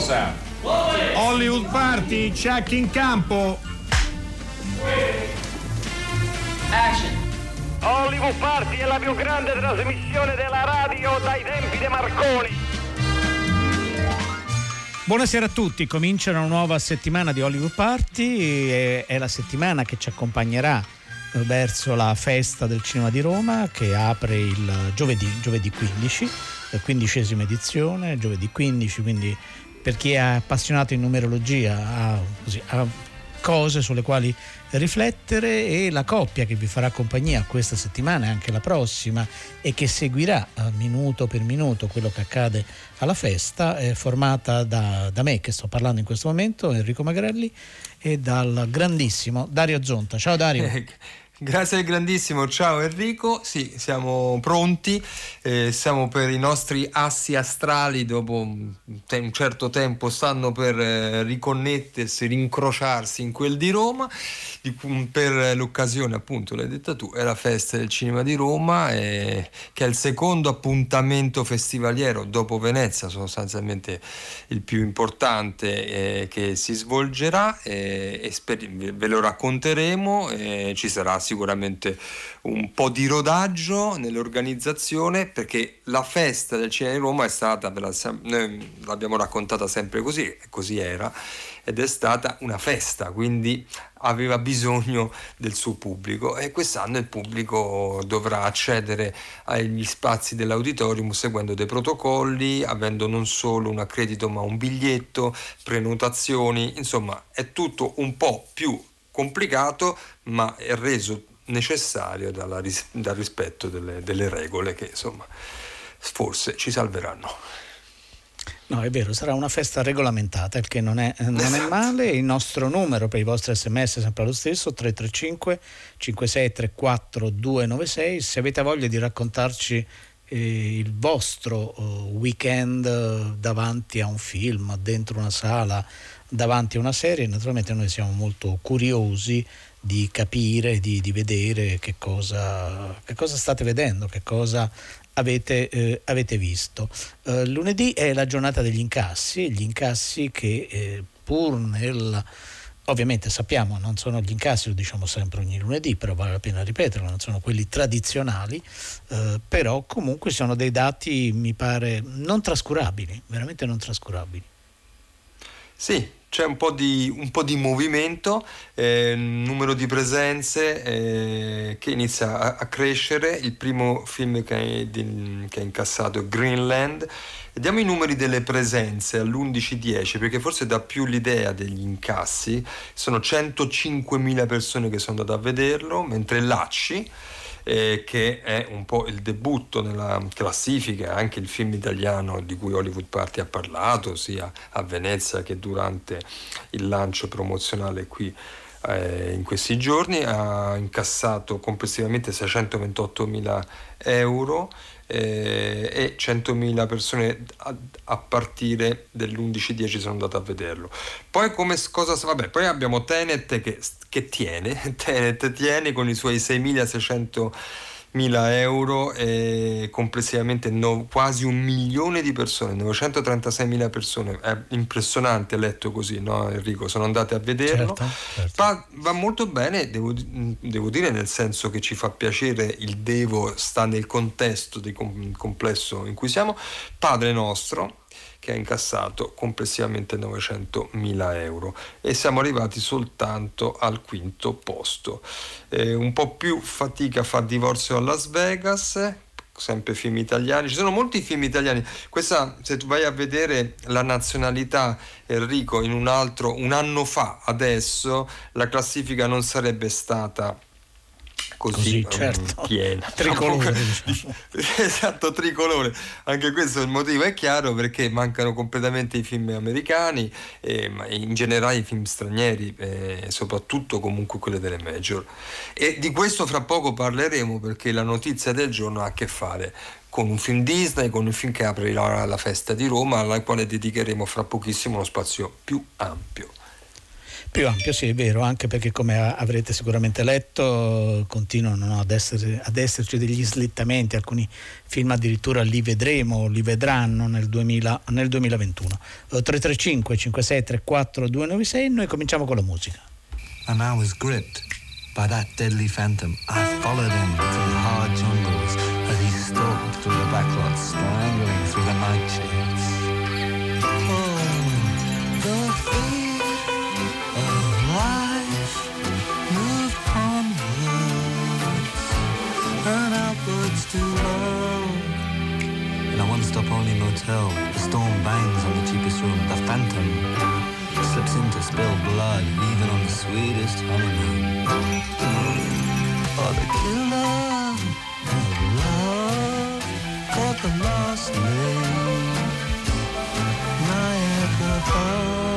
Sound. Hollywood Party, check in campo. Action. Hollywood Party è la più grande trasmissione della radio dai tempi di Marconi. Buonasera a tutti, comincia una nuova settimana di Hollywood Party, è, è la settimana che ci accompagnerà verso la festa del cinema di Roma che apre il giovedì, giovedì 15, la quindicesima edizione, giovedì 15, quindi per chi è appassionato in numerologia ha, così, ha cose sulle quali riflettere e la coppia che vi farà compagnia questa settimana e anche la prossima e che seguirà eh, minuto per minuto quello che accade alla festa è formata da, da me che sto parlando in questo momento, Enrico Magrelli e dal grandissimo Dario Zonta. Ciao Dario. Grazie grandissimo, ciao Enrico, sì, siamo pronti, eh, siamo per i nostri assi astrali dopo un, un certo tempo stanno per eh, riconnettersi, rincrociarsi in quel di Roma, di, per l'occasione appunto, l'hai detta tu, è la festa del cinema di Roma eh, che è il secondo appuntamento festivaliero dopo Venezia, sostanzialmente il più importante eh, che si svolgerà e sper- ve lo racconteremo, ci sarà sicuramente un po' di rodaggio nell'organizzazione perché la festa del cinema di Roma è stata, noi l'abbiamo raccontata sempre così, così era, ed è stata una festa, quindi aveva bisogno del suo pubblico e quest'anno il pubblico dovrà accedere agli spazi dell'auditorium seguendo dei protocolli, avendo non solo un accredito ma un biglietto, prenotazioni, insomma è tutto un po' più complicato ma è reso necessario dalla, dal rispetto delle, delle regole che insomma forse ci salveranno. No, è vero, sarà una festa regolamentata, il che non è, non esatto. è, male. Il nostro numero per i vostri sms è sempre lo stesso, 335 5634 296. Se avete voglia di raccontarci eh, il vostro uh, weekend uh, davanti a un film, dentro una sala, davanti a una serie, naturalmente noi siamo molto curiosi di capire, di, di vedere che cosa, che cosa, state vedendo, che cosa avete, eh, avete visto. Eh, lunedì è la giornata degli incassi, gli incassi che eh, pur nel... Ovviamente sappiamo, non sono gli incassi, lo diciamo sempre ogni lunedì, però vale la pena ripeterlo, non sono quelli tradizionali, eh, però comunque sono dei dati, mi pare, non trascurabili, veramente non trascurabili. Sì, c'è un po' di, un po di movimento, eh, numero di presenze eh, che inizia a, a, crescere. Il primo film che, di, che ha incassato è Greenland. Vediamo i numeri delle presenze all'11-10 perché forse dà più l'idea degli incassi. Sono 105.000 persone che sono andate a vederlo, mentre Lacci eh, che è un po' il debutto nella classifica, anche il film italiano di cui Hollywood Party ha parlato, sia a Venezia che durante il lancio promozionale qui eh, in questi giorni, ha incassato complessivamente 628 mila euro eh, e 100.000 persone a, a partire dell'11-10 sono andate a vederlo. Poi come cosa... Vabbè, poi abbiamo Tenet che, che tiene, Tenet tiene con i suoi 6.600 mila euro e complessivamente no, quasi un milione di persone, 936 mila persone, è impressionante letto così, no Enrico? Sono andate a vederlo, certo, certo. Va, va, molto bene, devo, devo, dire nel senso che ci fa piacere, il Devo sta nel contesto del complesso in cui siamo, Padre nostro, ha incassato complessivamente 900 mila euro e siamo arrivati soltanto al quinto posto. Eh, un po' più fatica fa Divorzio a Las Vegas, sempre film italiani, ci sono molti film italiani. Questa, se tu vai a vedere la nazionalità Enrico in un altro, un anno fa, adesso la classifica non sarebbe stata così, così certo. piena. Tricolore. Diciamo. esatto, tricolore. Anche questo il motivo, è chiaro perché mancano completamente i film americani, eh, ma in generale i film stranieri, eh, soprattutto comunque quelli delle major. E di questo fra poco parleremo perché la notizia del giorno ha a che fare con un film Disney, con un film che aprirà la festa di Roma, alla quale dedicheremo fra pochissimo uno spazio più ampio. Più ampio, sì, è vero, anche perché come avrete sicuramente letto continuano no, ad, essere, ad, esserci degli slittamenti, alcuni film addirittura li vedremo, li vedranno nel, 2000, nel 2021. 335 5634 296, noi cominciamo con la musica. And I was gripped by that deadly phantom. I followed him through the hard jungles as he stalked through the backlots, motel, the storm bangs on the cheapest room. The phantom slips in to spill blood, even on the sweetest honeymoon. Oh, the killer of love caught the lost Falls.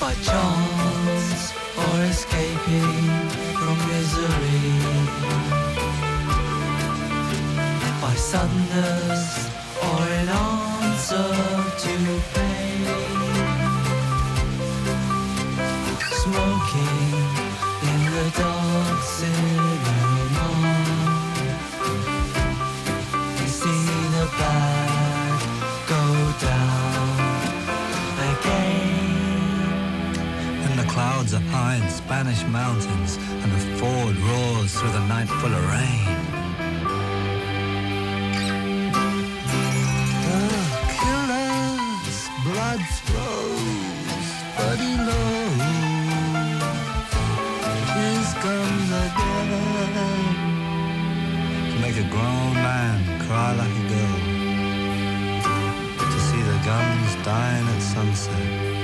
By chance or escaping from misery suddenness or in answer to pain. Smoking in the dark cinema. You see the bad go down again. And the clouds are high in Spanish mountains and the Ford roars through the night full of rain. Blood flows, but he knows his guns again to make a grown man cry like a girl. To see the guns dying at sunset.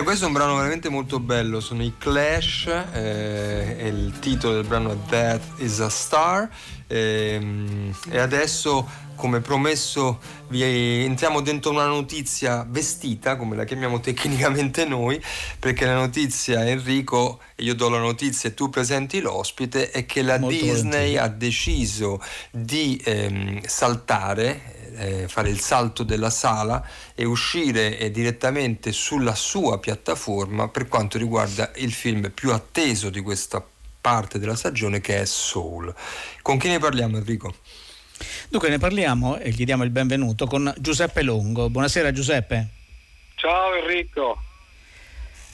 Beh, questo è un brano veramente molto bello, sono i Clash, eh, e il titolo del brano è Death is a Star eh, e adesso come promesso vi entriamo dentro una notizia vestita, come la chiamiamo tecnicamente noi, perché la notizia Enrico, io do la notizia e tu presenti l'ospite, è che la Molto Disney ha deciso di ehm, saltare eh, fare il salto della sala e uscire eh, direttamente sulla sua piattaforma per quanto riguarda il film più atteso di questa parte della stagione che è Soul. Con chi ne parliamo Enrico? Dunque ne parliamo e gli diamo il benvenuto con Giuseppe Longo. Buonasera Giuseppe. Ciao Enrico.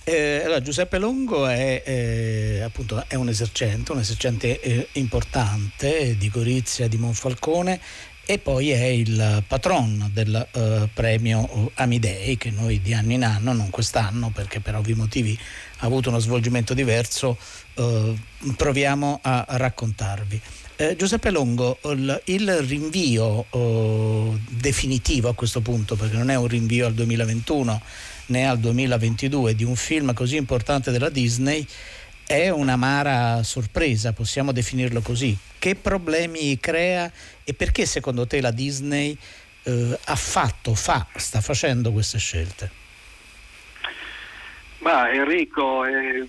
Eh, allora, Giuseppe Longo è, eh, appunto, è, un esercente, un esercente eh, importante di Gorizia, di Monfalcone e poi è il patron del uh, premio Amidei che noi di anno in anno, non quest'anno perché per ovvi motivi ha avuto uno svolgimento diverso, uh, proviamo a, raccontarvi. Eh, Giuseppe Longo, il, il rinvio uh, definitivo a questo punto, perché non è un rinvio al 2021 né al 2022 di un film così importante della Disney, è un'amara sorpresa, possiamo definirlo così. Che problemi crea e perché secondo te la Disney eh, ha fatto, fa, sta facendo queste scelte? Ma Enrico, è,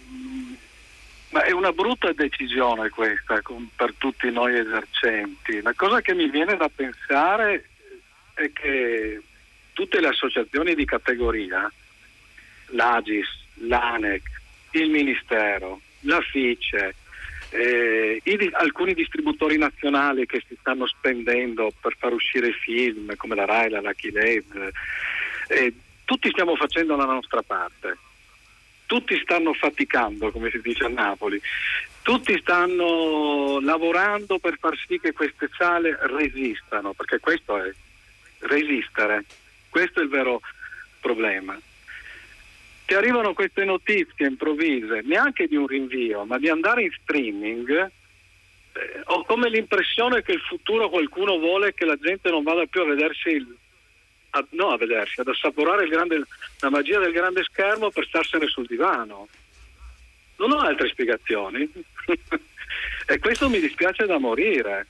ma è una brutta decisione questa per tutti noi esercenti. La cosa che mi viene da pensare è che tutte le associazioni di categoria, l'Agis, l'ANEC, il Ministero, la FICE, eh, i, alcuni distributori nazionali che si stanno spendendo per far uscire film come la RAI, la Lucky Lab, eh, tutti stiamo facendo la nostra parte, tutti stanno faticando come si dice a Napoli, tutti stanno lavorando per far sì che queste sale resistano, perché questo è resistere, questo è il vero problema ti arrivano queste notizie improvvise, neanche di un rinvio, ma di andare in streaming, eh, ho come l'impressione che il futuro qualcuno vuole che la gente non vada più a vedersi il, a, no, a vedersi, ad assaporare grande, la magia del grande schermo per starsene sul divano. Non ho altre spiegazioni. e questo mi dispiace da morire.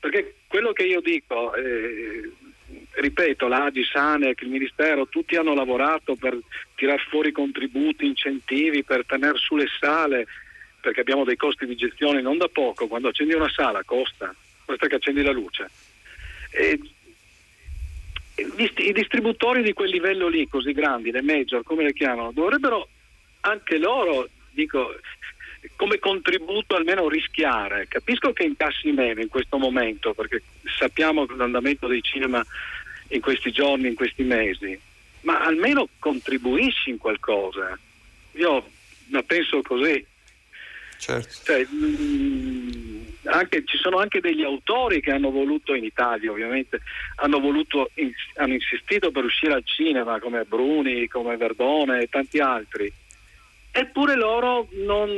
Perché quello che io dico, eh, ripeto, l'Agi, Sanec, il Ministero, tutti hanno lavorato per tirar fuori contributi, incentivi, per tenere sulle sale, perché abbiamo dei costi di gestione non da poco. Quando accendi una sala costa, basta che accendi la luce. E i distributori di quel livello lì, così grandi, le major, come le chiamano, dovrebbero anche loro, dico, come contributo almeno rischiare. Capisco che incassi meno in questo momento, perché sappiamo l'andamento dei cinema in questi giorni, in questi mesi, ma almeno contribuisci in qualcosa. Io la penso così. Certo. Cioè, mh, mm, anche, ci sono anche degli autori che hanno voluto in Italia ovviamente hanno, voluto, hanno insistito per uscire al cinema come Bruni, come Verdone e tanti altri Eppure loro non,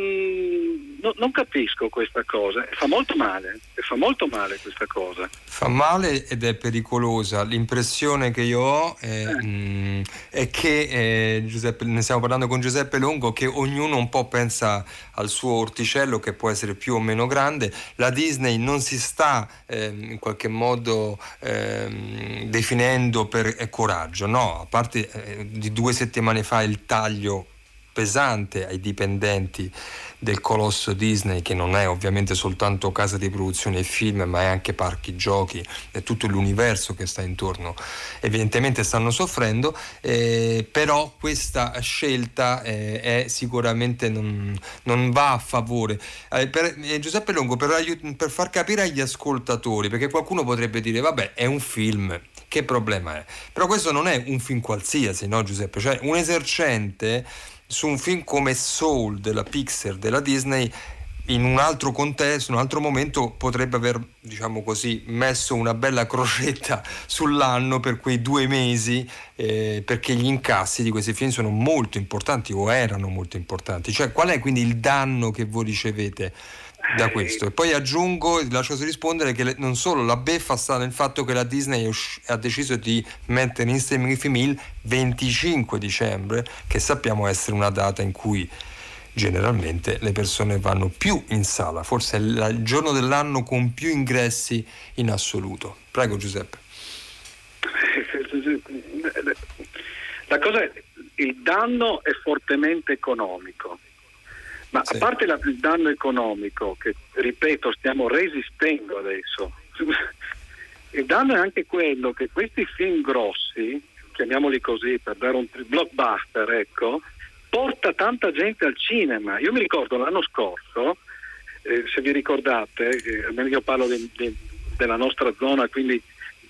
no, non, capisco questa cosa, fa molto male, fa molto male questa cosa. Fa male ed è pericolosa. L'impressione che io ho è, eh. mh, mm, è che, eh, Giuseppe, ne stiamo parlando con Giuseppe Longo, che ognuno un po' pensa al suo orticello che può essere più o meno grande. La Disney non si sta eh, in qualche modo ehm, definendo per coraggio, no, a parte eh, di due settimane fa il taglio pesante ai dipendenti del colosso Disney che non è ovviamente soltanto casa di produzione e film ma è anche parchi giochi e tutto l'universo che sta intorno. Evidentemente stanno soffrendo eh, però questa scelta eh, è sicuramente non, non, va a favore. Eh, per, eh, Giuseppe Longo per, aiut- per far capire agli ascoltatori perché qualcuno potrebbe dire vabbè è un film che problema è? Però questo non è un film qualsiasi no Giuseppe? Cioè un esercente su un film come Soul della Pixar, della Disney, in un altro contesto, in un altro momento potrebbe aver, diciamo così, messo una bella crocetta sull'anno per quei due mesi, eh, perché gli incassi di questi film sono molto importanti o erano molto importanti. Cioè, qual è quindi il danno che voi ricevete? Da questo. E poi aggiungo, lascio rispondere che non solo la beffa sta nel fatto che la Disney ha deciso di mettere in streaming i film il 25 dicembre, che sappiamo essere una data in cui generalmente le persone vanno più in sala, forse è il giorno dell'anno con più ingressi in assoluto. Prego Giuseppe. La cosa è, il danno è fortemente economico ma sì. a parte la, il danno economico, che ripeto stiamo resistendo adesso, il danno è anche quello che questi film grossi, chiamiamoli così per dare un blockbuster, ecco, porta tanta gente al cinema. Io mi ricordo l'anno scorso, eh, se vi ricordate, eh, almeno io parlo de, de, della nostra zona, quindi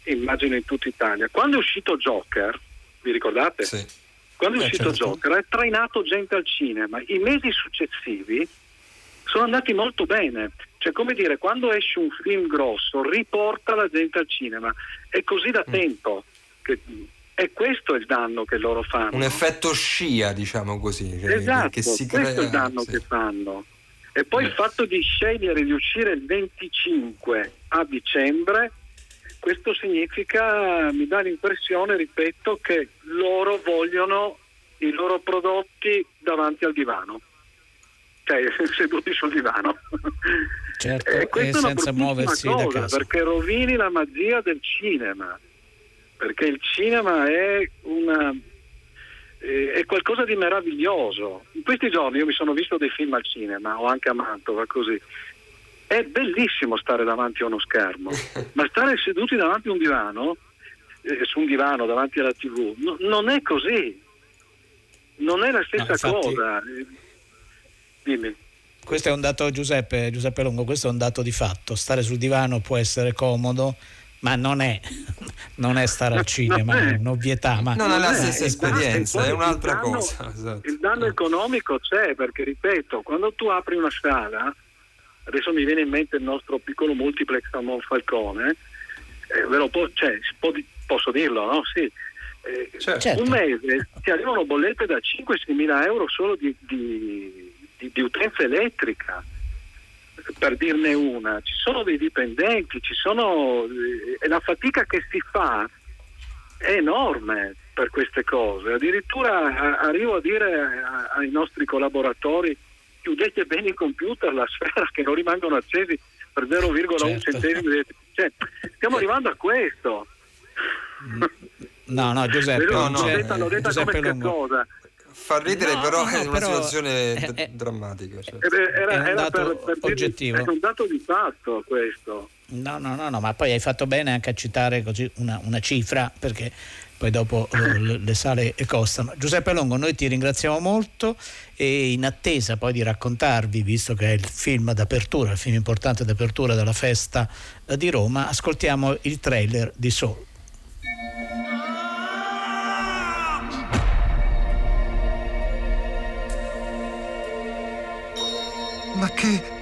immagino in tutta Italia, quando è uscito Joker, vi ricordate? Sì quando è uscito certo. Joker ha trainato gente al cinema. I mesi successivi sono andati molto bene. Cioè, come dire, quando esce un film grosso, riporta la gente al cinema. È così da mm. tempo. Che, e questo è il danno che loro fanno. Un effetto scia, diciamo così. Che, esatto, che si crea, questo è il danno sì. che fanno. E poi il fatto di scegliere di uscire il 25 a dicembre questo significa, mi dà l'impressione, ripeto, che loro vogliono i loro prodotti davanti al divano, cioè seduti sul divano. Certo, e questa e è senza muoversi cosa, da casa. Perché rovini la magia del cinema, perché il cinema è una è qualcosa di meraviglioso. In questi giorni io mi sono visto dei film al cinema, o anche a Mantova, così, è bellissimo stare davanti a uno schermo, ma stare seduti davanti a un divano, eh, su un divano davanti alla tv, no, non è così. Non è la stessa no, infatti, cosa. Dimmi. Questo è un dato, Giuseppe, Giuseppe Longo, questo è un dato di fatto. Stare sul divano può essere comodo, ma non è, non è stare al cinema, è un'ovvietà. Ma non è la stessa esperienza, è un'altra danno, cosa. Esatto. Il danno economico c'è perché, ripeto, quando tu apri una sala adesso mi viene in mente il nostro piccolo multiplex a Monfalcone, eh, ve lo po- cioè, posso dirlo, no? Sì. Eh, certo. Un mese ti arrivano bollette da 5-6 mila euro solo di, di, di, di utenza elettrica per dirne una, ci sono dei dipendenti, ci sono, eh, la fatica che si fa è enorme per queste cose. Addirittura arrivo a dire ai nostri collaboratori chiudete bene il computer, la sfera, che non rimangono accesi per 0,1 certo. centesimi. Cioè, stiamo arrivando a questo. No, no, Giuseppe, no, no, l'ho detta, l'ho detta Giuseppe come cosa. Fa ridere, no, però no, è una però situazione è, drammatica. Cioè. Era, è era per, per oggettivo. Dire, è un dato di fatto questo. No, no, no, no, ma poi hai fatto bene anche a citare così una, una cifra perché poi dopo eh, le sale costano. Giuseppe Longo, noi ti ringraziamo molto e in attesa poi di raccontarvi, visto che è il film d'apertura, il film importante d'apertura della festa eh, di Roma, ascoltiamo il trailer di Soul. Ma che...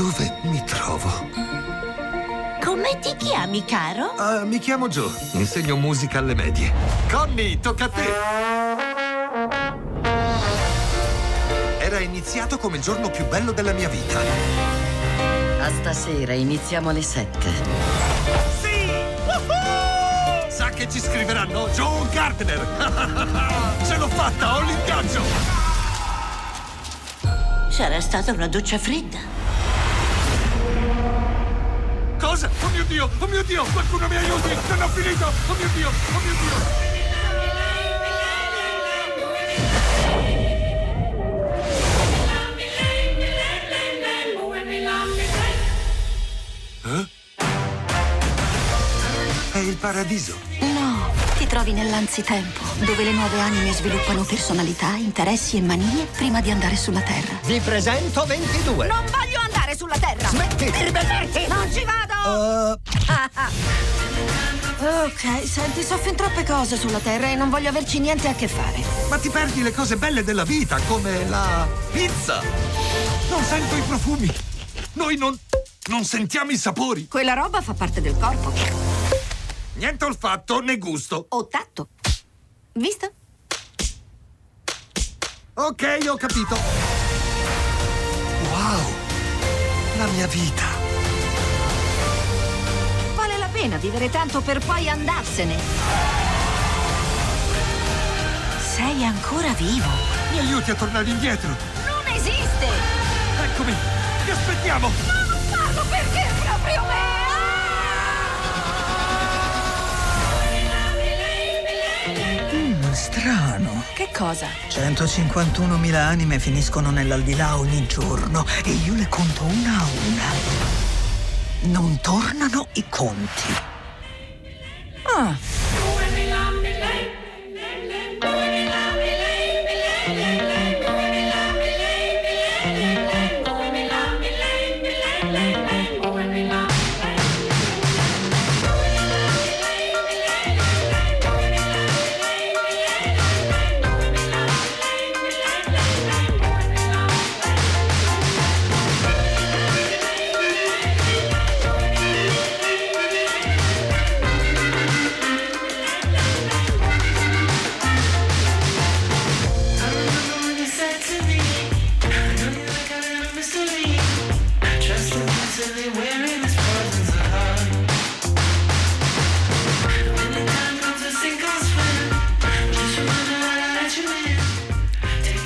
Dove mi trovo? Come ti chiami, caro? Uh, mi chiamo Joe, insegno musica alle medie. Connie, tocca a te! Era iniziato come il giorno più bello della mia vita. A stasera iniziamo alle sette. Sì! Woohoo! Sa che ci scriveranno Joe Gardner! Ce l'ho fatta, ho l'ingaggio! Sarà stata una doccia fredda. Cosa? Oh mio Dio! Oh mio Dio! Qualcuno mi aiuti! Non ho finito! Oh mio Dio! Oh mio Dio! Eh? È il paradiso. No, ti trovi nell'anzitempo, dove le nuove anime sviluppano personalità, interessi e manie prima di andare sulla Terra. Vi presento 22. Non voglio sulla Terra! Smetti di ribellarti! Non ci vado! Uh... ok, senti, so fin troppe cose sulla Terra e non voglio averci niente a che fare. Ma ti perdi le cose belle della vita, come la pizza. Non sento i profumi. Noi non... non sentiamo i sapori. Quella roba fa parte del corpo. Niente olfatto né gusto. O tatto. Visto? Ok, ho capito. La mia vita. Vale la pena vivere tanto per poi andarsene. Sei ancora vivo. Mi aiuti a tornare indietro. Non esiste! Eccomi! Ti aspettiamo! No, strano. Che cosa? 151.000 anime finiscono nell'aldilà ogni giorno e io le conto una a una. Non tornano i conti. Ah.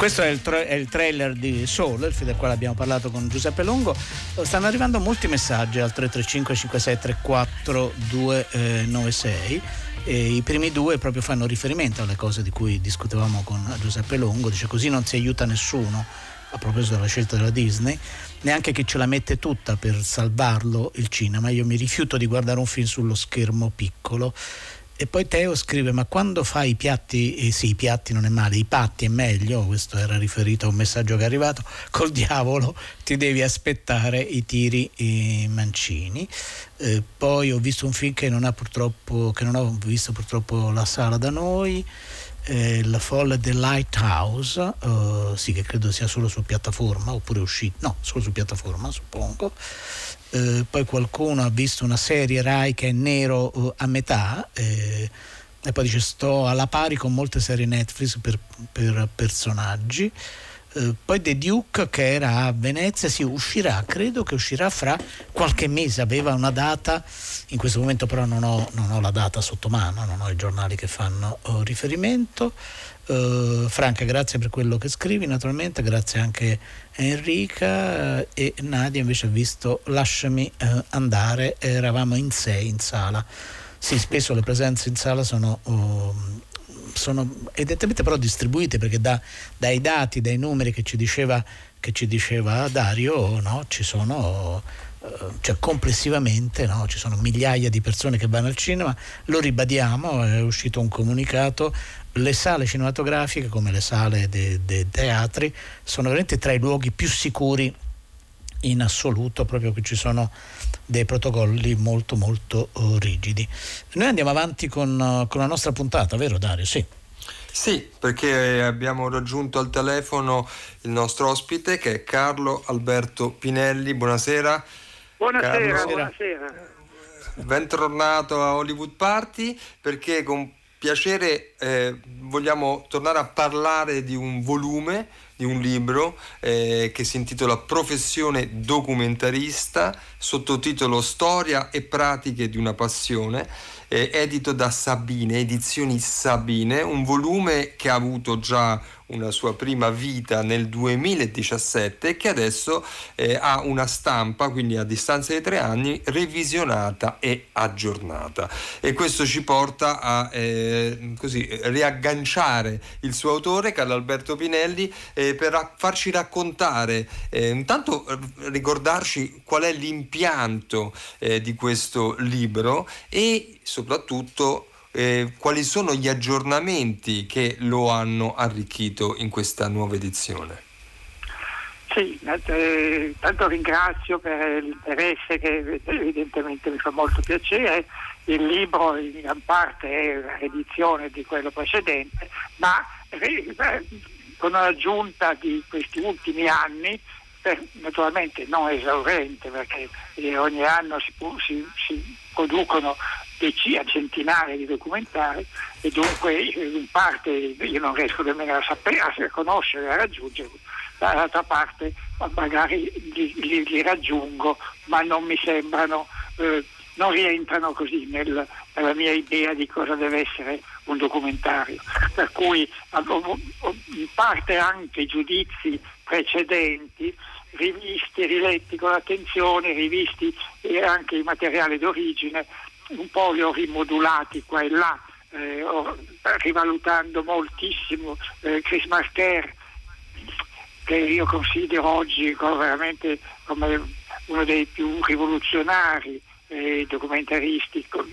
Questo è il, tra- è il, trailer di Soul, il film del quale abbiamo parlato con Giuseppe Longo. Stanno arrivando molti messaggi al 335 5634 296 e i primi due proprio fanno riferimento alle cose di cui discutevamo con Giuseppe Longo, dice così non si aiuta nessuno a proposito della scelta della Disney, neanche chi ce la mette tutta per salvarlo il cinema. Io mi rifiuto di guardare un film sullo schermo piccolo e poi Teo scrive: Ma quando fai i piatti, eh sì, i piatti non è male, i patti è meglio. Questo era riferito a un messaggio che è arrivato. Col diavolo ti devi aspettare i tiri i mancini. Eh, poi ho visto un film che non, che non ho visto purtroppo la sala da noi. Eh, la folla del Lighthouse, uh, sì, che credo sia solo su piattaforma, oppure uscito, no, solo su piattaforma, suppongo eh, poi qualcuno ha visto una serie Rai che è nero eh, a metà eh, e poi dice sto alla pari con molte serie Netflix per, per personaggi Eh, poi The Duke che era a Venezia, si sì, uscirà, credo che uscirà fra qualche mese, aveva una data, in questo momento però non ho, non ho la data sotto mano, non ho i giornali che fanno oh, riferimento. Uh, Franca, grazie per quello che scrivi, naturalmente, grazie anche a Enrica uh, e Nadia invece ha visto Lasciami uh, andare, eravamo in sei in sala. Sì, spesso le presenze in sala sono, uh, sono evidentemente però distribuite perché da, dai dati, dai numeri che ci diceva, che ci diceva Dario, no, ci sono cioè complessivamente no? ci sono migliaia di persone che vanno al cinema, lo ribadiamo, è uscito un comunicato, le sale cinematografiche come le sale dei de teatri sono veramente tra i luoghi più sicuri in assoluto, proprio che ci sono dei protocolli molto molto uh, rigidi. Noi andiamo avanti con, uh, con la nostra puntata, vero Dario? Sì. Sì, perché abbiamo raggiunto al telefono il nostro ospite che è Carlo Alberto Pinelli. Buonasera. Buonasera, Carlo. buonasera. Bentornato a Hollywood Party perché con piacere eh, vogliamo tornare a parlare di un volume, di un libro eh, che si intitola Professione documentarista, sottotitolo Storia e pratiche di una passione, eh, edito da Sabine, Edizioni Sabine, un volume che ha avuto già una sua prima vita nel 2017 e che adesso eh, ha una stampa, quindi a distanza di tre anni, revisionata e aggiornata. E questo ci porta a eh, così, riagganciare il suo autore, Carlo Alberto Pinelli, eh, per farci raccontare, eh, intanto ricordarci qual è l'impianto eh, di questo libro e soprattutto eh, quali sono gli aggiornamenti che lo hanno arricchito in questa nuova edizione? Sì, eh, tanto ringrazio per l'interesse che evidentemente mi fa molto piacere. Il libro in gran parte è una riedizione di quello precedente, ma eh, con l'aggiunta di questi ultimi anni, naturalmente non esaurente perché eh, ogni anno si, si, si producono decine, centinaia di documentari e dunque in parte io non riesco nemmeno a sapere, a conoscere, a raggiungerli, dall'altra parte magari li, li, li raggiungo ma non mi sembrano, eh, non rientrano così nel, nella mia idea di cosa deve essere un documentario. Per cui in parte anche i giudizi precedenti rivisti, riletti con attenzione, rivisti anche i materiali d'origine, un po' li ho rimodulati qua e là, eh, ho, rivalutando moltissimo eh, Chris Marker, che io considero oggi veramente come uno dei più rivoluzionari eh, documentaristi con,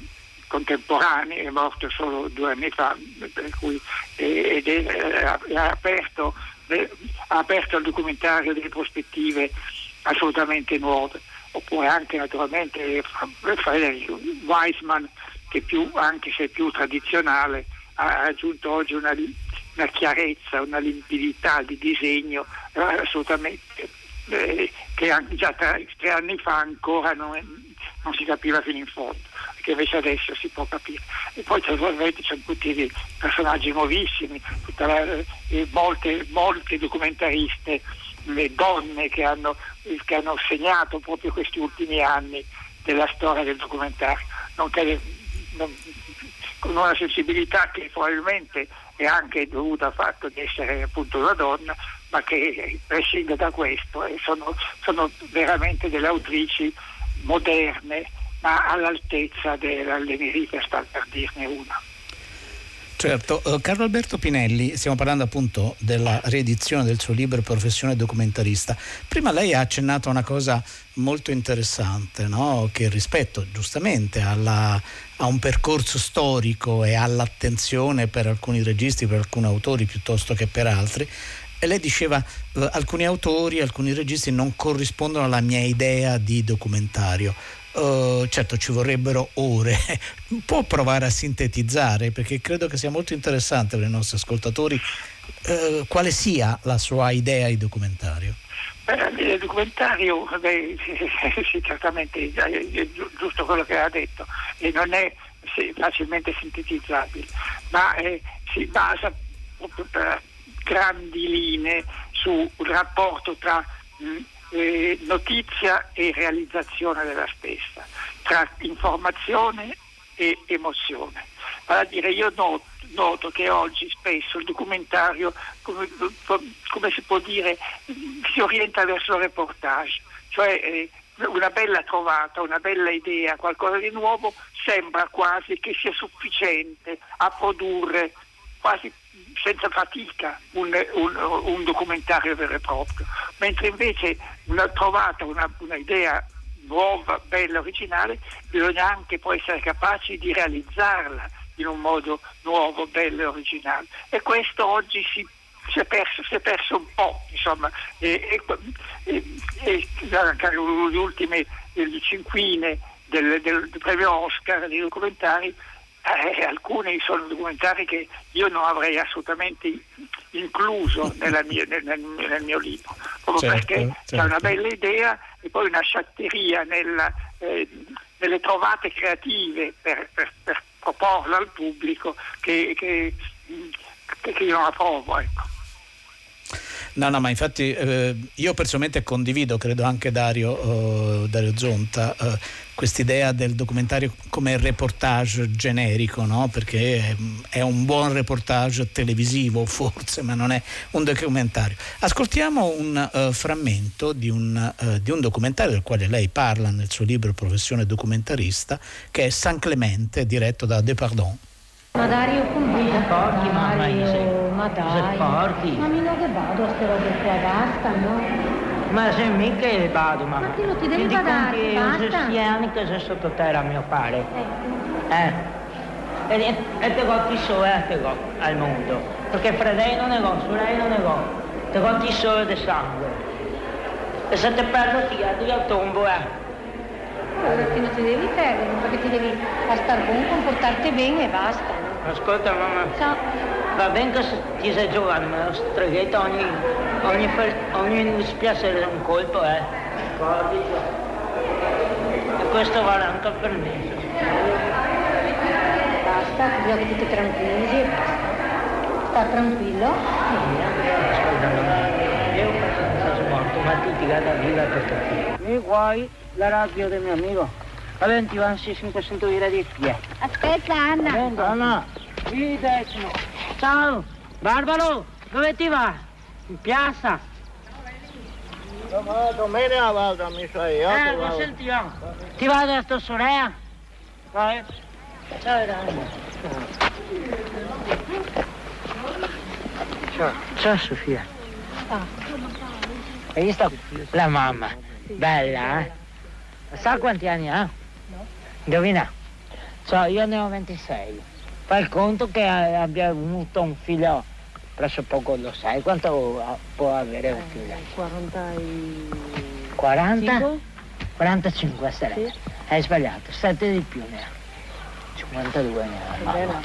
contemporanei, è morto solo due anni fa, cui, eh, ed è, è aperto, ha aperto al documentario delle prospettive assolutamente nuove oppure anche naturalmente Frederick Weisman che più, anche se più tradizionale ha raggiunto oggi una, una chiarezza, una limpidità di disegno eh, assolutamente eh, che già tre, tre, anni fa ancora non, non, si capiva fino in fondo che invece adesso si può capire. E poi naturalmente c'è tutti i personaggi nuovissimi la, eh, molte, molte documentariste le donne che hanno, che hanno segnato proprio questi ultimi anni della storia del documentario, nonché non, con una sensibilità che probabilmente è anche dovuta al fatto di essere appunto una donna, ma che prescinde da questo sono, sono veramente delle autrici moderne, ma all'altezza della Lenerica, sta per dirne una. Certo, uh, Carlo Alberto Pinelli, stiamo parlando appunto della riedizione del suo libro Professione documentarista. Prima lei ha accennato a una cosa molto interessante, no? che rispetto giustamente alla, a un percorso storico e all'attenzione per alcuni registi, per alcuni autori piuttosto che per altri, e lei diceva uh, alcuni autori, alcuni registi non corrispondono alla mia idea di documentario. Uh, certo ci vorrebbero ore, può provare a sintetizzare perché credo che sia molto interessante per i nostri ascoltatori uh, quale sia la sua idea di documentario. Beh, il documentario beh, sì, certamente è giusto quello che ha detto e non è facilmente sintetizzabile, ma eh, si basa proprio per grandi linee sul rapporto tra mh, eh, notizia e realizzazione della stessa, tra informazione e emozione. Vale a dire, io noto, noto, che oggi spesso il documentario, come, come, si può dire, si orienta verso il reportage, cioè eh, una bella trovata, una bella idea, qualcosa di nuovo, sembra quasi che sia sufficiente a produrre quasi senza fatica un, un, un documentario vero e proprio, mentre invece una trovata una, idea nuova, bella, originale, bisogna anche poi essere capaci di realizzarla in un modo nuovo, bello e originale. E questo oggi si, si, è, perso, si è, perso, un po', insomma, e, e, e, anche le ultime cinquine del, del, del premio Oscar dei documentari eh, alcuni sono documentari che io non avrei assolutamente incluso mia, nel, nel, nel, mio libro, proprio certo, perché certo. c'è una bella idea e poi una sciatteria nella, eh, nelle trovate creative per, per, per, proporla al pubblico che, che, che io non approvo. Ecco. No, no, ma infatti eh, io personalmente condivido, credo anche Dario, uh, Dario Zonta, uh, quest'idea del documentario come reportage generico, no? perché è un buon reportage televisivo forse, ma non è un documentario. Ascoltiamo un uh, frammento di un, di un, documentario del quale lei parla nel suo libro Professione documentarista, che è San Clemente, diretto da Depardon. Ma Dario, come porchi, mamma, Mario, ma dai, porchi. ma mica che vado a queste robe qua, basta, no? Ma se mica che vado, mamma. Ma ti non ti devi badare, basta. Ti anni che sei sottoterra, mio padre. Ecco. Eh. E, e te go chi so, eh, te go al mondo. Perché Fredei non ne go, sorei non ne go. Te go chi so di sangue. E se te perdo ti io tombo, eh. Allora ti non ti devi perdere, perché ti devi star buono, comportarti bene e basta. Ascolta mamma. Ciao. Va bene che ti sei giovane, ma lo streghetto ogni, ogni, ogni spiacere un colpo, eh. E questo vale anche per me. Basta, ti che tutti tranquilli. Sta tranquillo? Mamma, io sono morto, ma ti ti gata viva per capire. Mi guai la radio del mio amico. Valenti, van 500 lire di pie. Aspetta, Anna. Venga, Anna. Il decimo. Ciao. Barbaro, dove ti va? In piazza. Domenica vado a messa io. Eh, lo sentiamo. Ti vado a tua sorella? Vai. Ciao. Ciao. Ciao, Sofia. Hai visto la mamma? Bella, eh? Sa quanti anni ha? No. Indovina? Cioè, io ne ho 26. Fai il conto che abbia avuto un figlio presso poco lo sai quanto può avere un figlio? 40 40? 45 sarei. Sì. Hai sbagliato, 7 di più ne ha. 52 ne ha.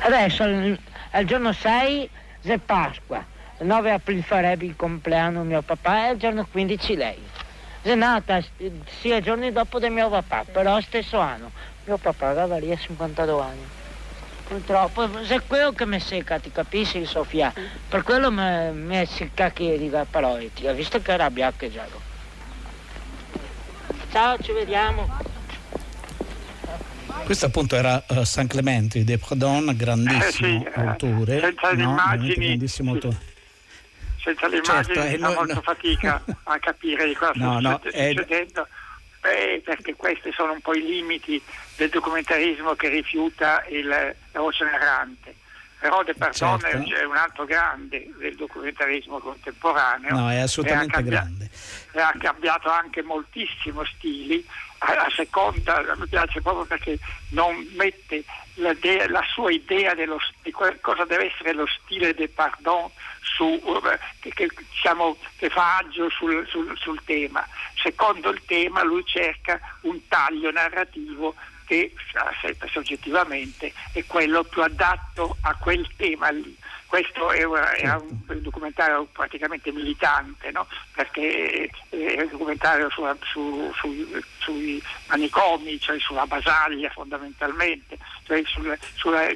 Adesso il giorno 6 è Pasqua. Il 9 aprile farebbe il compleanno mio papà e il giorno 15 lei è nata sia giorni dopo del mio papà, però stesso anno. Mio papà aveva lì a 52 anni. Purtroppo, se quello che mi secca, ti capisci Sofia? Per quello mi, mi secca che dica parole, ti ha visto che era biancheggiato. Ciao, ci vediamo. Questo appunto era uh, San Clemente di Pradon, grandissimo eh sì, autore. Senza no? immagini. Grandissimo autore senza le immagini certo, si fa no, molta no. fatica a capire di cosa no, sta succedendo. Beh, perché questi sono un po' i limiti del documentarismo che rifiuta il, la voce narrante. Però De Pardone certo. è un altro grande del documentarismo contemporaneo. No, è assolutamente e cambia- grande. E ha cambiato anche moltissimo stili, a, a seconda, mi piace proprio perché non mette la, de- la sua idea dello, di cosa deve essere lo stile de Pardon su, che, che, diciamo, che fa agio sul, sul, sul, tema. secondo il tema lui cerca un taglio narrativo che soggettivamente è quello più adatto a quel tema lì. Questo era, era un, un, documentario praticamente militante, no? perché è un documentario sulla, su, su, sui manicomi, cioè sulla basaglia fondamentalmente, cioè sulla, sulla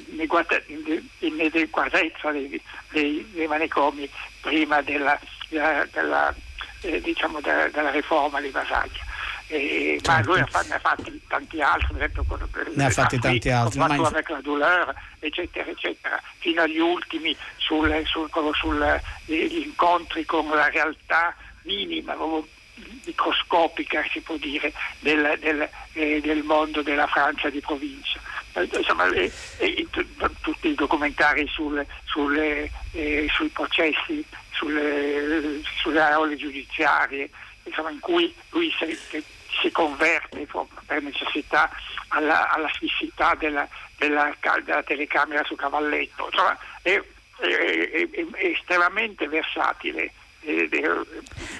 inadeguatezza dei, dei, dei, manicomi prima della, della, della, eh, diciamo della, della riforma di Basaglia. Eh, ma lui ne ha fatti tanti altri, per esempio quello per ne ha fatti tanti altri, ma avec la douleur, eccetera, eccetera, fino agli ultimi sul, sul, sul, gli incontri con la realtà minima, microscopica si può dire, del, del, eh, del mondo della Francia di provincia. Eh, insomma, eh, eh, tutti i documentari sul, sulle, eh, sui processi, sulle, sulle aule giudiziarie, insomma, in cui lui si, si converte per necessità alla, alla fissità della, della, della, telecamera su cavalletto. Insomma, è, è, è, è estremamente versatile.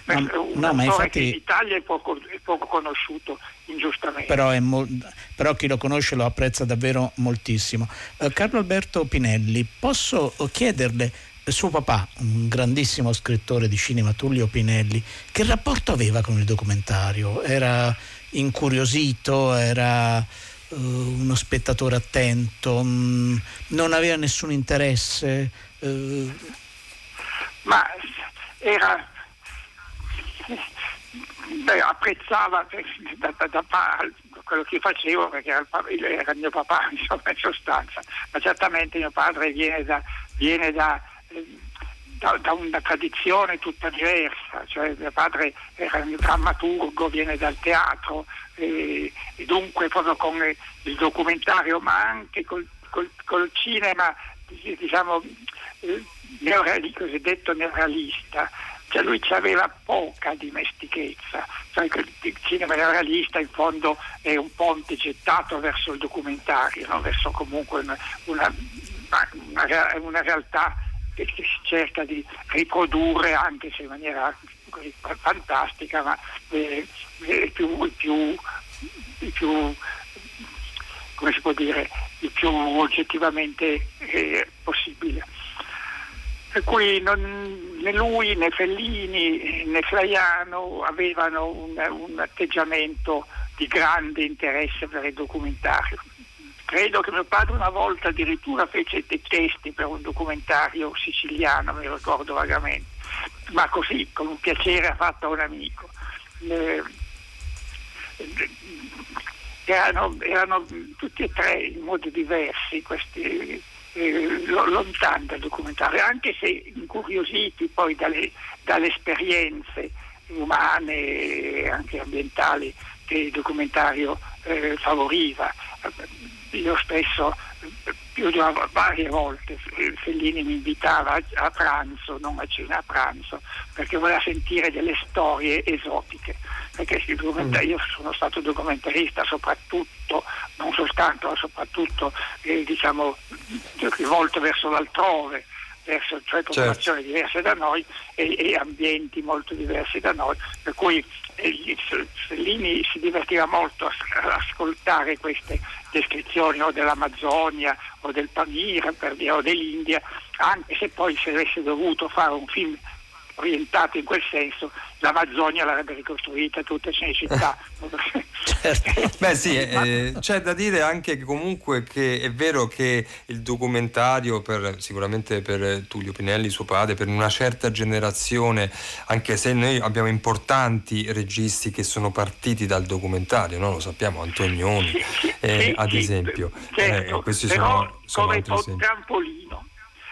No, no, ma infatti, in Italia è poco, è poco conosciuto ingiustamente. Però, mo- però, chi lo conosce lo apprezza davvero moltissimo. Uh, Carlo Alberto Pinelli, posso chiederle suo papà, un grandissimo scrittore di cinema, Tullio Pinelli, che rapporto aveva con il documentario? Era incuriosito, era uh, uno spettatore attento, mh, mm, non aveva nessun interesse? Uh... Ma era... Beh, apprezzava da, da, da, quello che facevo perché era il, era mio papà insomma, in sostanza, ma certamente mio padre viene da, viene da da, da, una tradizione tutta diversa, cioè mio padre era un drammaturgo, viene dal teatro e, e dunque proprio con il documentario ma anche col, col, col cinema diciamo eh, cosiddetto neorealista cioè lui aveva poca dimestichezza, cioè il cinema neorealista in fondo è un ponte gettato verso il documentario, no? verso comunque una, una, una, una realtà che si cerca di riprodurre anche se in maniera così fantastica, ma eh, il più, più, più, come si può dire, il più oggettivamente eh, possibile. Per cui non, né lui né Fellini né Flaiano avevano un, un atteggiamento di grande interesse per il documentario Credo che mio padre una volta addirittura fece dei testi per un documentario siciliano, mi ricordo vagamente, ma così, con un piacere ha fatto a un amico. Eh, erano, erano, tutti e tre in modi diversi questi eh, lontani dal documentario, anche se incuriositi poi dalle, dalle esperienze umane e anche ambientali che il documentario eh, favoriva io stesso più di una, varie volte Fellini mi invitava a pranzo, non a cena, a pranzo, perché voleva sentire delle storie esotiche, perché mm. io sono stato documentarista soprattutto, non soltanto, ma soprattutto eh, diciamo, rivolto verso l'altrove, verso cioè popolazioni certo. diverse da noi e, e, ambienti molto diversi da noi, per cui eh, Fellini si divertiva molto a, a ascoltare queste descrizioni o dell'Amazzonia o del Pamir per dire, o dell'India, anche se poi se avesse dovuto fare un film orientato in quel senso, l'Amazzonia l'avrebbe ricostruita tutta Cinecittà. certo. Beh sì, eh, c'è da dire anche che comunque che è vero che il documentario, per, sicuramente per Tullio Pinelli, suo padre, per una certa generazione, anche se noi abbiamo importanti registi che sono partiti dal documentario, no? lo sappiamo, Antonioni eh, sì, ad esempio, certo, eh, questi sono, sono come trampolino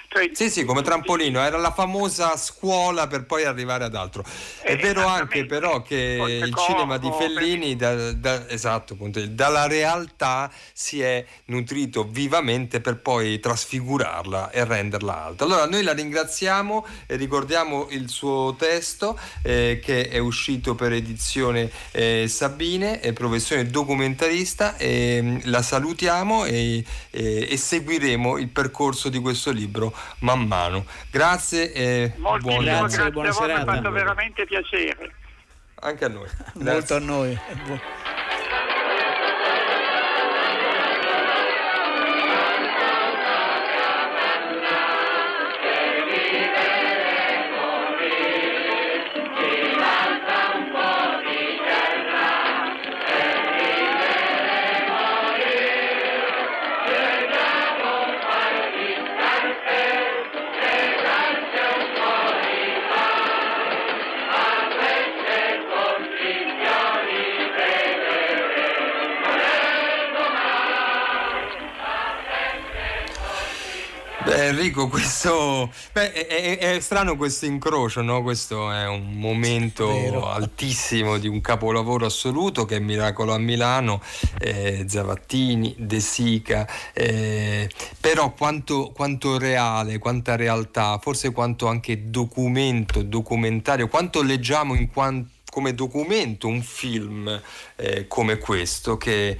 cioè, sì, sì, come trampolino, era la famosa scuola per poi arrivare ad altro. È eh, vero anche però che il cinema di Fellini, da, da, esatto, dalla realtà si è nutrito vivamente per poi trasfigurarla e renderla alta. Allora noi la ringraziamo e ricordiamo il suo testo eh, che è uscito per edizione eh, Sabine, è professione documentarista, e, mm, la salutiamo e, e, e seguiremo il percorso di questo libro man mano. Grazie e Moltissimo buon grazie, grazie a voi, mi ha fatto veramente piacere. Anche a noi. Molto a noi. Beh, Enrico, questo beh, è, è, strano questo incrocio, no? Questo è un momento Vero. altissimo di un capolavoro assoluto che è Miracolo a Milano, eh, Zavattini, De Sica, eh, però quanto, quanto, reale, quanta realtà, forse quanto anche documento, documentario, quanto leggiamo in quanto, come documento un film eh, come questo che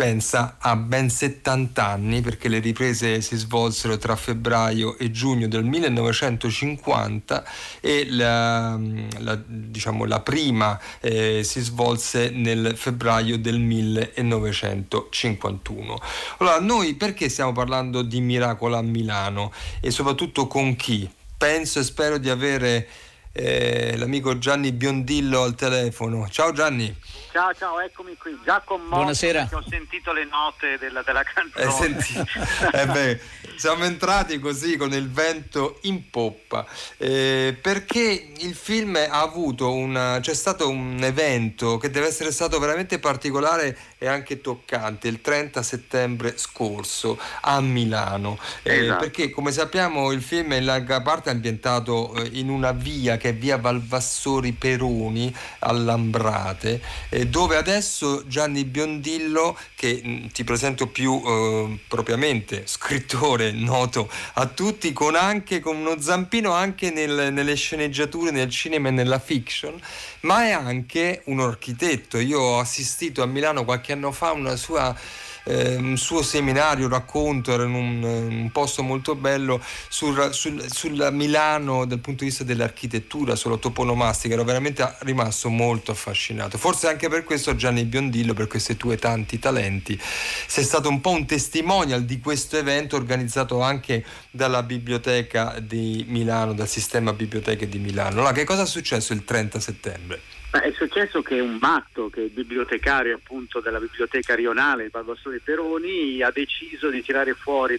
pensa a ben 70 anni perché le riprese si svolsero tra febbraio e giugno del 1950 e la, la, diciamo, la prima eh, si svolse nel febbraio del 1951. Allora, noi perché stiamo parlando di Miracolo a Milano e soprattutto con chi? Penso e spero di avere eh, l'amico Gianni Biondillo al telefono. Ciao Gianni. Ciao, ciao, eccomi qui. Già commosso Buonasera. ho sentito le note della, della canzone. Eh, senti, eh beh, siamo entrati così con il vento in poppa eh, perché il film ha avuto una, c'è stato un evento che deve essere stato veramente particolare e anche toccante il 30 settembre scorso a Milano. Eh, esatto. Perché come sappiamo il film è in larga parte ambientato eh, in una via che è via Valvassori Peroni a Lambrate dove adesso Gianni Biondillo, che mh, ti presento più eh, propriamente, scrittore noto a tutti, con anche con uno zampino anche nel, nelle sceneggiature, nel cinema e nella fiction, ma è anche un architetto. Io ho assistito a Milano qualche anno fa a una sua eh, un suo seminario, racconto, era in un, un posto molto bello sul, sul, sulla Milano dal punto di vista dell'architettura, sulla toponomastica, ero veramente rimasto molto affascinato. Forse anche per questo Gianni Biondillo, per questi tuoi tanti talenti, sei stato un po' un testimonial di questo evento organizzato anche dalla biblioteca di Milano, dal sistema biblioteche di Milano. Allora, che cosa è successo il 30 settembre? Beh, è successo che un matto, che è il bibliotecario appunto della biblioteca rionale di Barbassone Peroni, ha deciso di tirare fuori,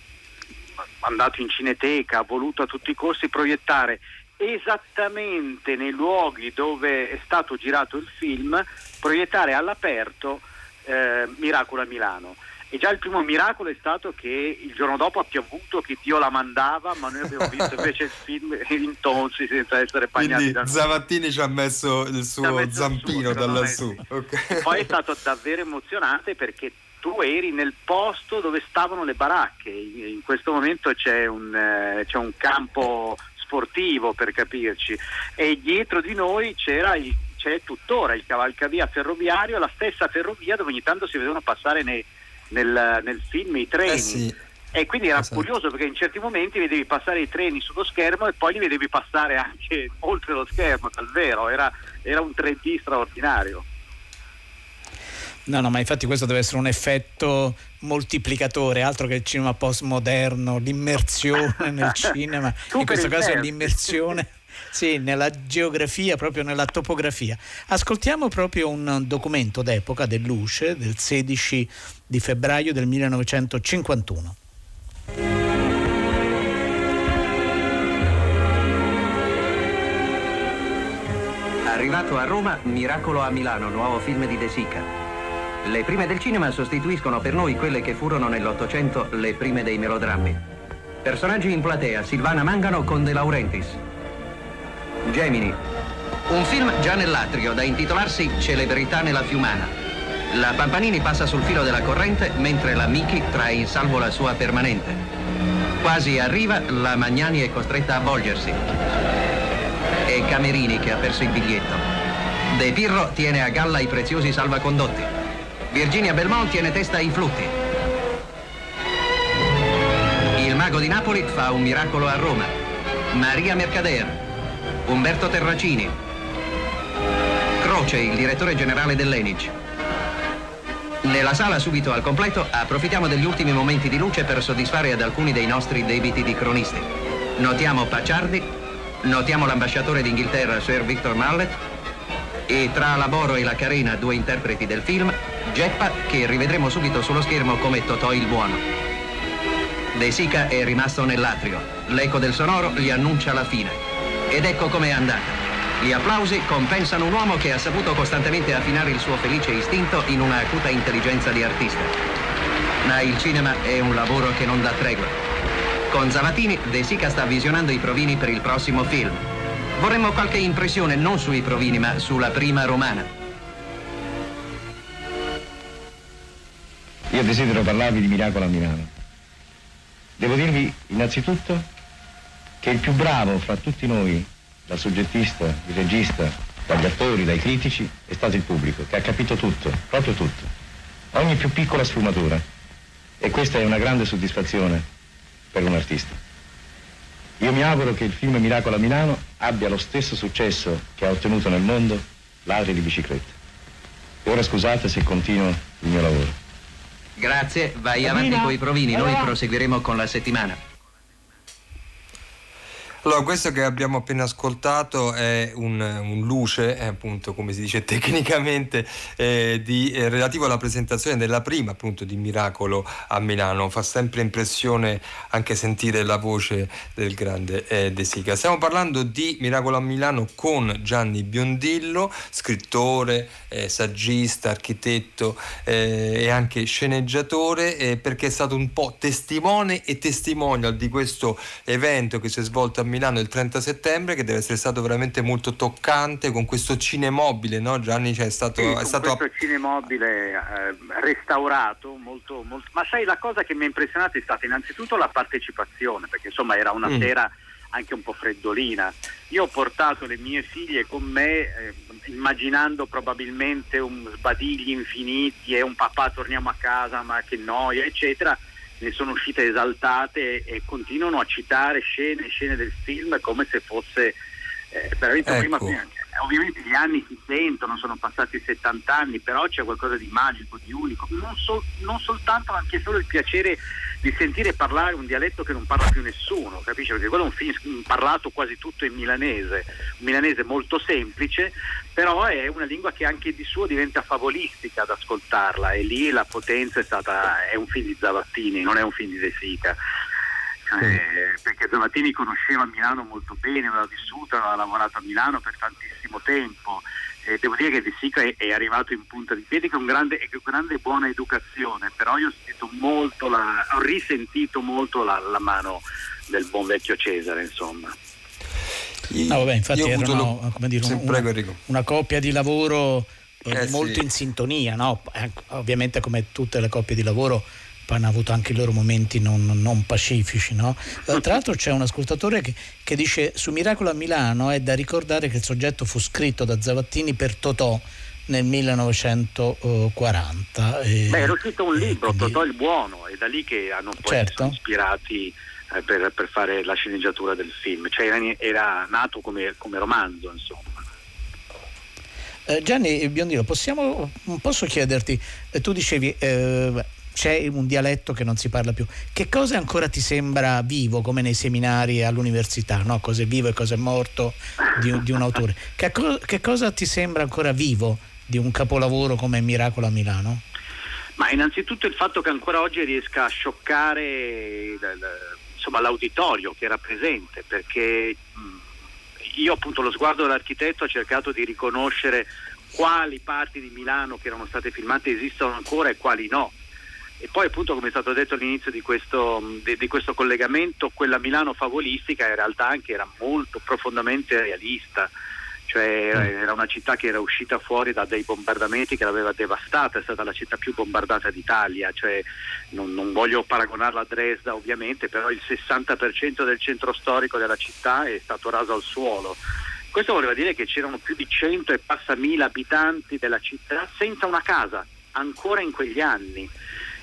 andato in cineteca, ha voluto a tutti i costi proiettare esattamente nei luoghi dove è stato girato il film, proiettare all'aperto eh, Miracolo Milano. E già il primo miracolo è stato che il giorno dopo ha piovuto, che Dio la mandava, ma noi abbiamo visto invece il film in tonsi senza essere bagnati da Zavattini ci ha messo il suo messo zampino da lassù. Okay. Poi è stato davvero emozionante perché tu eri nel posto dove stavano le baracche. In questo momento c'è un, eh, c'è un campo sportivo per capirci e dietro di noi c'era il, c'è tuttora il cavalcavia ferroviario, la stessa ferrovia dove ogni tanto si vedevano passare nei nel, nel film i treni. Eh sì. E quindi era esatto. curioso perché in certi momenti vedevi passare i treni sullo schermo e poi li vedevi passare anche oltre lo schermo, davvero, era, era un 3D straordinario. No, no, ma infatti questo deve essere un effetto moltiplicatore, altro che il cinema postmoderno, l'immersione nel cinema, in questo caso è l'immersione sì, nella geografia, proprio nella topografia. Ascoltiamo proprio un documento d'epoca del Luce del 16 di febbraio del 1951. Arrivato a Roma, Miracolo a Milano, nuovo film di De Sica. Le prime del cinema sostituiscono per noi quelle che furono nell'Ottocento le prime dei melodrammi. Personaggi in platea, Silvana Mangano con De Laurentiis, Gemini. Un film già nell'atrio da intitolarsi Celebrità nella Fiumana. La Pampanini passa sul filo della corrente mentre la Miki trae in salvo la sua permanente. Quasi arriva, la Magnani è costretta a volgersi. È Camerini che ha perso il biglietto. De Pirro tiene a galla i preziosi salvacondotti. Virginia Belmont tiene testa ai flutti. Il mago di Napoli fa un miracolo a Roma. Maria Mercader, Umberto Terracini, Croce, il direttore generale dell'Enic. Nella sala subito al completo approfittiamo degli ultimi momenti di luce per soddisfare ad alcuni dei nostri debiti di cronisti. Notiamo Pacciardi, notiamo l'ambasciatore d'Inghilterra Sir Victor Mallet e tra Laboro e la Carena, due interpreti del film, Geppa che rivedremo subito sullo schermo come Totò il Buono. De Sica è rimasto nell'atrio. L'eco del sonoro gli annuncia la fine. Ed ecco com'è andata. Gli applausi compensano un uomo che ha saputo costantemente affinare il suo felice istinto in una acuta intelligenza di artista. Ma il cinema è un lavoro che non dà tregua. Con Zavatini, De Sica sta visionando i provini per il prossimo film. Vorremmo qualche impressione non sui provini, ma sulla prima romana. Io desidero parlarvi di Miracolo a Milano. Devo dirvi innanzitutto che il più bravo fra tutti noi dal soggettista, il regista, dagli attori, dai critici, è stato il pubblico, che ha capito tutto, proprio tutto. Ogni più piccola sfumatura. E questa è una grande soddisfazione per un artista. Io mi auguro che il film Miracolo a Milano abbia lo stesso successo che ha ottenuto nel mondo Ladri di bicicletta. E ora scusate se continuo il mio lavoro. Grazie, vai avanti coi provini, noi proseguiremo con la settimana. Allora, questo che abbiamo appena ascoltato è un, un luce, è appunto come si dice tecnicamente, eh, di, eh, relativo alla presentazione della prima appunto di Miracolo a Milano. Fa sempre impressione anche sentire la voce del grande eh, De Sica. Stiamo parlando di Miracolo a Milano con Gianni Biondillo, scrittore, eh, saggista, architetto eh, e anche sceneggiatore, eh, perché è stato un po' testimone e testimonial di questo evento che si è svolto a Milano il 30 settembre che deve essere stato veramente molto toccante con questo cinemobile, no Gianni? Cioè, è stato, sì, è stato questo cinemobile eh, restaurato, molto, molto... ma sai la cosa che mi ha impressionato è stata innanzitutto la partecipazione, perché insomma era una Mm. sera anche un po' freddolina. Io ho portato le mie figlie con me eh, immaginando probabilmente un sbadigli infiniti e un papà torniamo a casa ma che noia eccetera ne sono uscite esaltate e continuano a citare scene scene del film come se fosse eh, veramente Ecco. prima ovviamente gli anni si sentono sono passati 70 anni però c'è qualcosa di magico di unico non, sol- non soltanto ma anche solo il piacere di sentire parlare un dialetto che non parla più nessuno, capisci? Perché quello è un film parlato quasi tutto in milanese, un milanese molto semplice, però è una lingua che anche di suo diventa favolistica ad ascoltarla e lì la potenza è stata, è un film di Zavattini, non è un film di De Sica. Cioè, perché Zavattini conosceva Milano molto bene, aveva vissuto, aveva lavorato a Milano per tantissimo tempo. E devo dire che De Sica è, è arrivato in punta di piedi con grande, e grande buona educazione, però io ho sentito molto la, ho risentito molto la, la mano del buon vecchio Cesare, insomma. No, vabbè, infatti erano lo- come dire, una, prego, una coppia di lavoro eh, Eh, molto sì. in sintonia, no? Eh, Ovviamente come tutte le coppie di lavoro hanno avuto anche i loro momenti non, non pacifici. No? Eh, Tra l'altro c'è un ascoltatore che, che dice su Miracolo a Milano è da ricordare che il soggetto fu scritto da Zavattini per Totò nel 1940. e- Beh, era uscito un libro, quindi- Totò il Buono, è da lì che hanno poi Certo. ispirati eh, per, per fare la sceneggiatura del film, cioè era, era nato come, come romanzo, insomma. Eh, Gianni Biondino, possiamo, posso chiederti, eh, tu dicevi eh, c'è un dialetto che non si parla più, che cosa ancora ti sembra vivo come nei seminari all'università, no? cosa è vivo e cosa è morto di, un- di un autore? Che, co- che cosa ti sembra ancora vivo di un capolavoro come Miracolo a Milano? Ma innanzitutto il fatto che ancora oggi riesca a scioccare il- il- insomma, l'auditorio che era presente, perché io appunto lo sguardo dell'architetto ho cercato di riconoscere quali parti di Milano che erano state filmate esistono ancora e quali no. E poi appunto come è stato detto all'inizio di questo, di, di questo collegamento, quella Milano favolistica in realtà anche era molto profondamente realista, cioè era- era una città che era uscita fuori da dei bombardamenti che l'aveva devastata, è stata la città più bombardata d'Italia, cioè non, non voglio paragonarla a Dresda ovviamente, però il 60% del centro storico della città è stato raso al suolo. Questo voleva dire che c'erano più di 100 e passa mila abitanti della città senza una casa, ancora in quegli anni.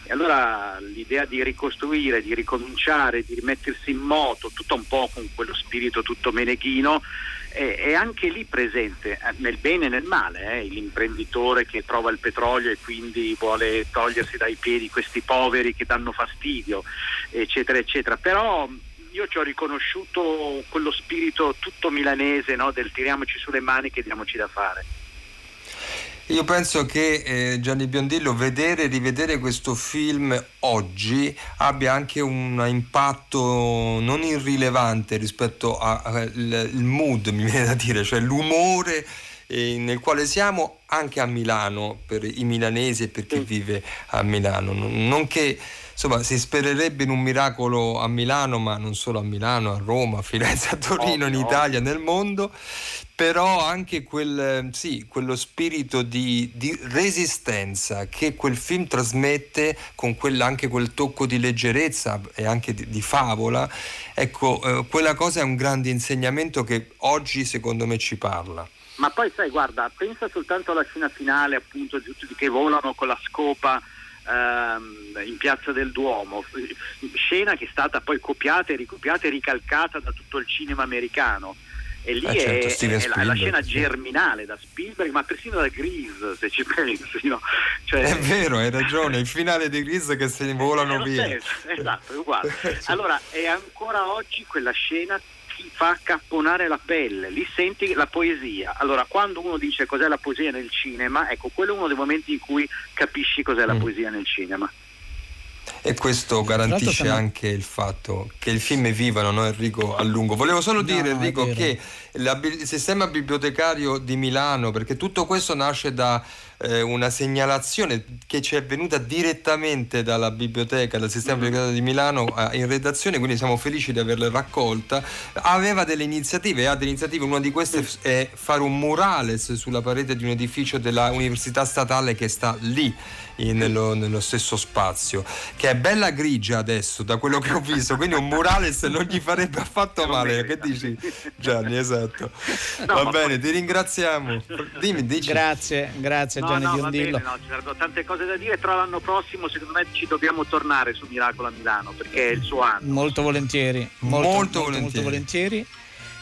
E allora l'idea di ricostruire, di ricominciare, di rimettersi in moto, tutto un po' con quello spirito tutto meneghino, è, anche lì presente, eh, nel bene e nel male, eh, l'imprenditore che trova il petrolio e quindi vuole togliersi dai piedi questi poveri che danno fastidio, eccetera, eccetera. Però io ci ho riconosciuto quello spirito tutto milanese no? del tiriamoci sulle mani che diamoci da fare. Io penso che eh, Gianni Biondillo vedere e rivedere questo film oggi abbia anche un impatto non irrilevante rispetto al mood, mi viene da dire, cioè l'umore eh, nel quale siamo anche a Milano per i milanesi e per chi vive a Milano. Non che insomma si spererebbe in un miracolo a Milano, ma non solo a Milano, a Roma, a Firenze, a Torino, in Italia, nel mondo però anche quel, sì, quello spirito di, di, resistenza che quel film trasmette con quel, anche quel tocco di leggerezza e anche di, di favola, ecco, eh, quella cosa è un grande insegnamento che oggi secondo me ci parla. Ma poi sai, guarda, pensa soltanto alla scena finale, appunto, di tutti che volano con la scopa ehm, in piazza del Duomo, scena che è stata poi copiata e ricopiata e ricalcata da tutto il cinema americano e lì eh certo, è, è, la, la, scena germinale da Spielberg, ma persino da Grease, se ci pensi. No? Cioè, è vero, hai ragione, il finale di Grease che se ne volano via. Stesso, esatto, è uguale. Allora, è ancora oggi quella scena ti fa capponare la pelle, lì senti la poesia. Allora, quando uno dice cos'è la poesia nel cinema, ecco, quello è uno dei momenti in cui capisci cos'è la mm. poesia nel cinema. E questo garantisce anche il fatto che il film è vivo, no Enrico a lungo. Volevo solo dire no, Enrico che la, il sistema bibliotecario di Milano, perché tutto questo nasce da eh, una segnalazione che ci è venuta direttamente dalla biblioteca, dal sistema mm-hmm. bibliotecario di Milano eh, in redazione, quindi siamo felici di averla raccolta. Aveva delle iniziative, ha delle iniziative, una di queste è fare un murales sulla parete di un edificio della Università Statale che sta lì nello, nello, stesso spazio, che è bella grigia adesso da quello che ho visto, quindi un murales non gli farebbe affatto male. Che dici Gianni? Esatto. No, Va bene, ti ringraziamo. Dimmi, dici. Grazie, grazie no, Gianni no, Biondillo. Bene, no, c'erano tante cose da dire, però l'anno prossimo secondo me ci dobbiamo tornare su Miracolo a Milano perché è il suo anno. Molto volentieri, molto, molto, molto volentieri.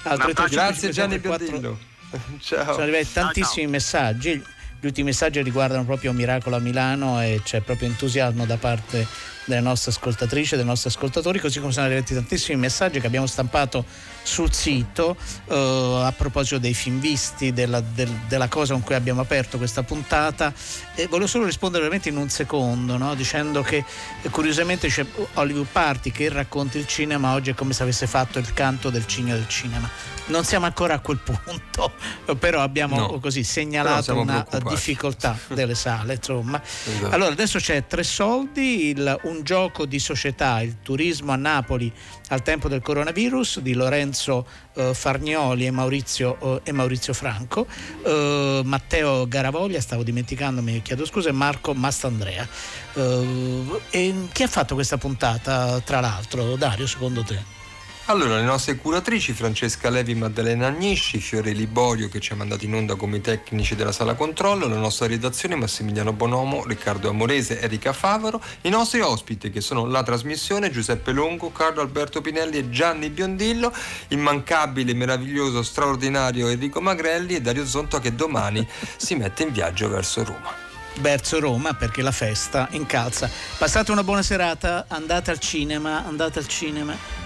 Molto volentieri. Grazie Gianni Biondillo. Ciao. Sono arrivati tantissimi ciao, ciao. messaggi gli ultimi messaggi riguardano proprio Miracolo a Milano e c'è proprio entusiasmo da parte delle nostre ascoltatrici e dei nostri ascoltatori, così come sono arrivati tantissimi messaggi che abbiamo stampato sul sito eh, a proposito dei film visti, della, del, della, cosa con cui abbiamo aperto questa puntata. E volevo solo rispondere veramente in un secondo, no? dicendo che eh, curiosamente c'è Hollywood Party che racconta il cinema, oggi è come se avesse fatto il canto del cigno del cinema. Non siamo ancora a quel punto, però abbiamo no, così segnalato una difficoltà delle sale. Insomma. Esatto. Allora adesso c'è Tre Soldi, il, un gioco di società, il turismo a Napoli al tempo del coronavirus di Lorenzo eh, Farnioli e Maurizio, eh, e Maurizio Franco, eh, Matteo Garavoglia, stavo dimenticandomi, chiedo scusa, e Marco Mastandrea. Eh, e chi ha fatto questa puntata, tra l'altro, Dario, secondo te? Allora, le nostre curatrici Francesca Levi, Maddalena Agnisci, Fiore Liborio che ci ha mandato in onda come tecnici della sala controllo, la nostra redazione Massimiliano Bonomo, Riccardo Amorese, Erika Favaro, i nostri ospiti che sono la trasmissione Giuseppe Longo, Carlo Alberto Pinelli e Gianni Biondillo, immancabile, meraviglioso, straordinario Enrico Magrelli e Dario Zonto che domani si mette in viaggio verso Roma verso Roma perché la festa incalza. Passate una buona serata, andate al cinema, andate al cinema.